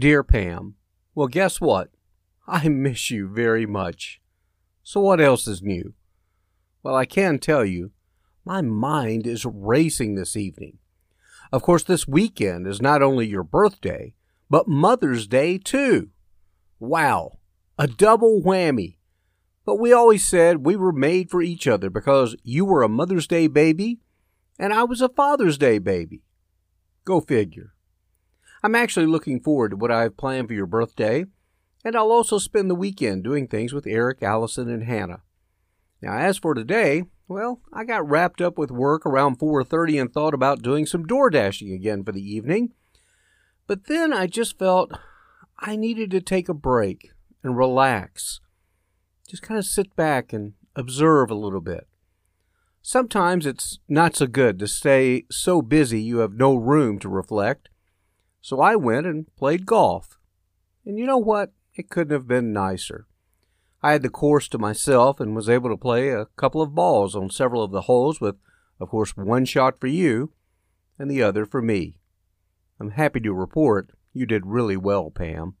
Dear Pam, well, guess what? I miss you very much. So, what else is new? Well, I can tell you, my mind is racing this evening. Of course, this weekend is not only your birthday, but Mother's Day, too. Wow, a double whammy. But we always said we were made for each other because you were a Mother's Day baby and I was a Father's Day baby. Go figure. I'm actually looking forward to what I have planned for your birthday, and I'll also spend the weekend doing things with Eric, Allison, and Hannah. Now, as for today, well, I got wrapped up with work around 4:30 and thought about doing some door dashing again for the evening. But then I just felt I needed to take a break and relax. Just kind of sit back and observe a little bit. Sometimes it's not so good to stay so busy you have no room to reflect. So I went and played golf. And you know what? It couldn't have been nicer. I had the course to myself and was able to play a couple of balls on several of the holes with, of course, one shot for you and the other for me. I'm happy to report you did really well, Pam.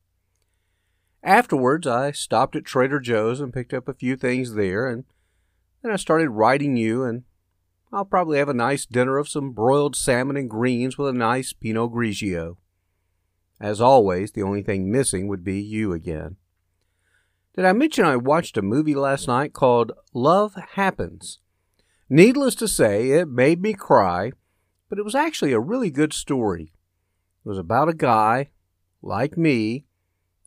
Afterwards, I stopped at Trader Joe's and picked up a few things there, and then I started writing you, and I'll probably have a nice dinner of some broiled salmon and greens with a nice Pinot Grigio. As always, the only thing missing would be you again. Did I mention I watched a movie last night called Love Happens? Needless to say, it made me cry, but it was actually a really good story. It was about a guy, like me,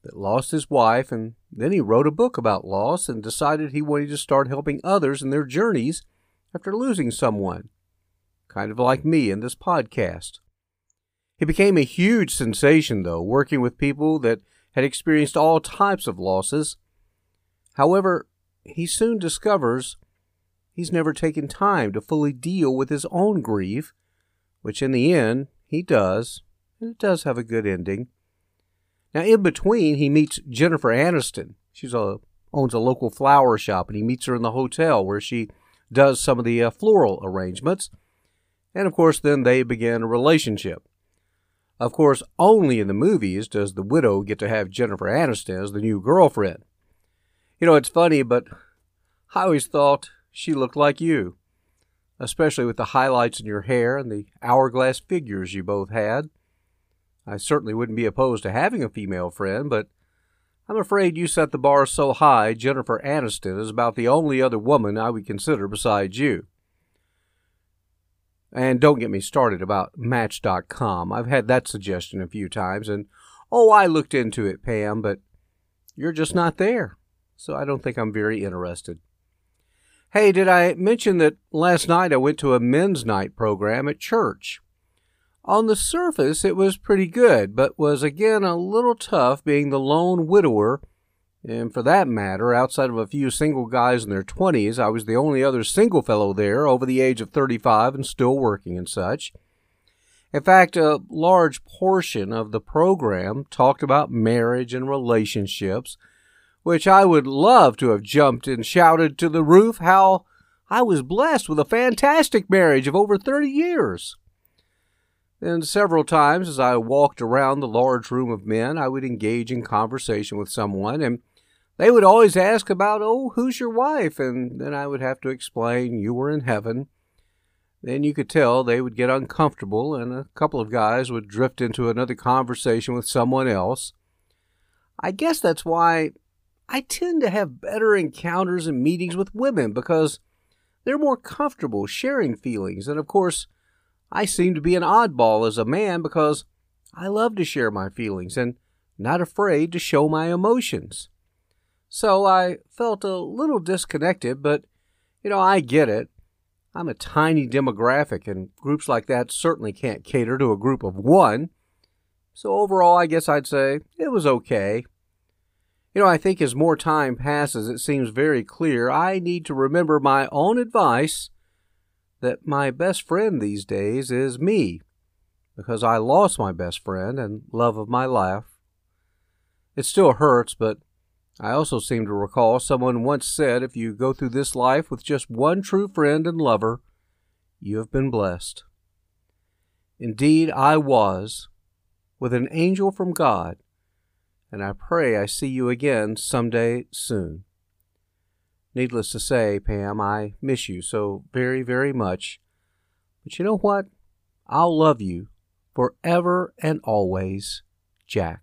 that lost his wife, and then he wrote a book about loss and decided he wanted to start helping others in their journeys after losing someone, kind of like me in this podcast. He became a huge sensation, though, working with people that had experienced all types of losses. However, he soon discovers he's never taken time to fully deal with his own grief, which in the end he does, and it does have a good ending. Now, in between, he meets Jennifer Aniston. She owns a local flower shop, and he meets her in the hotel where she does some of the uh, floral arrangements. And of course, then they begin a relationship. Of course, only in the movies does the widow get to have Jennifer Aniston as the new girlfriend. You know, it's funny, but I always thought she looked like you, especially with the highlights in your hair and the hourglass figures you both had. I certainly wouldn't be opposed to having a female friend, but I'm afraid you set the bar so high Jennifer Aniston is about the only other woman I would consider besides you. And don't get me started about Match.com. I've had that suggestion a few times, and oh, I looked into it, Pam, but you're just not there, so I don't think I'm very interested. Hey, did I mention that last night I went to a men's night program at church? On the surface, it was pretty good, but was again a little tough being the lone widower. And for that matter, outside of a few single guys in their 20s, I was the only other single fellow there over the age of 35 and still working and such. In fact, a large portion of the program talked about marriage and relationships, which I would love to have jumped and shouted to the roof how I was blessed with a fantastic marriage of over 30 years. And several times as I walked around the large room of men, I would engage in conversation with someone, and they would always ask about, oh, who's your wife? And then I would have to explain you were in heaven. Then you could tell they would get uncomfortable, and a couple of guys would drift into another conversation with someone else. I guess that's why I tend to have better encounters and meetings with women because they're more comfortable sharing feelings. And of course, I seem to be an oddball as a man because I love to share my feelings and not afraid to show my emotions. So I felt a little disconnected, but you know, I get it. I'm a tiny demographic, and groups like that certainly can't cater to a group of one. So overall, I guess I'd say it was okay. You know, I think as more time passes, it seems very clear I need to remember my own advice that my best friend these days is me, because I lost my best friend and love of my life. It still hurts, but I also seem to recall someone once said if you go through this life with just one true friend and lover, you have been blessed. Indeed, I was, with an angel from God and I pray I see you again someday soon. Needless to say, Pam, I miss you so very, very much. But you know what? I'll love you forever and always, Jack.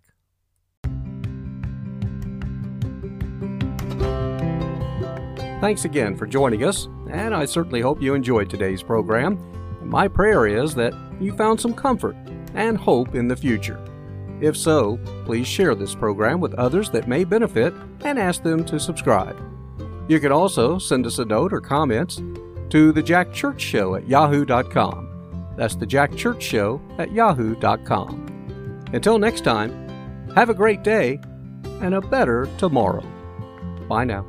Thanks again for joining us, and I certainly hope you enjoyed today's program. My prayer is that you found some comfort and hope in the future. If so, please share this program with others that may benefit and ask them to subscribe. You can also send us a note or comments to the Jack Church Show at yahoo.com. That's the Jack Church Show at yahoo.com. Until next time, have a great day and a better tomorrow. Bye now.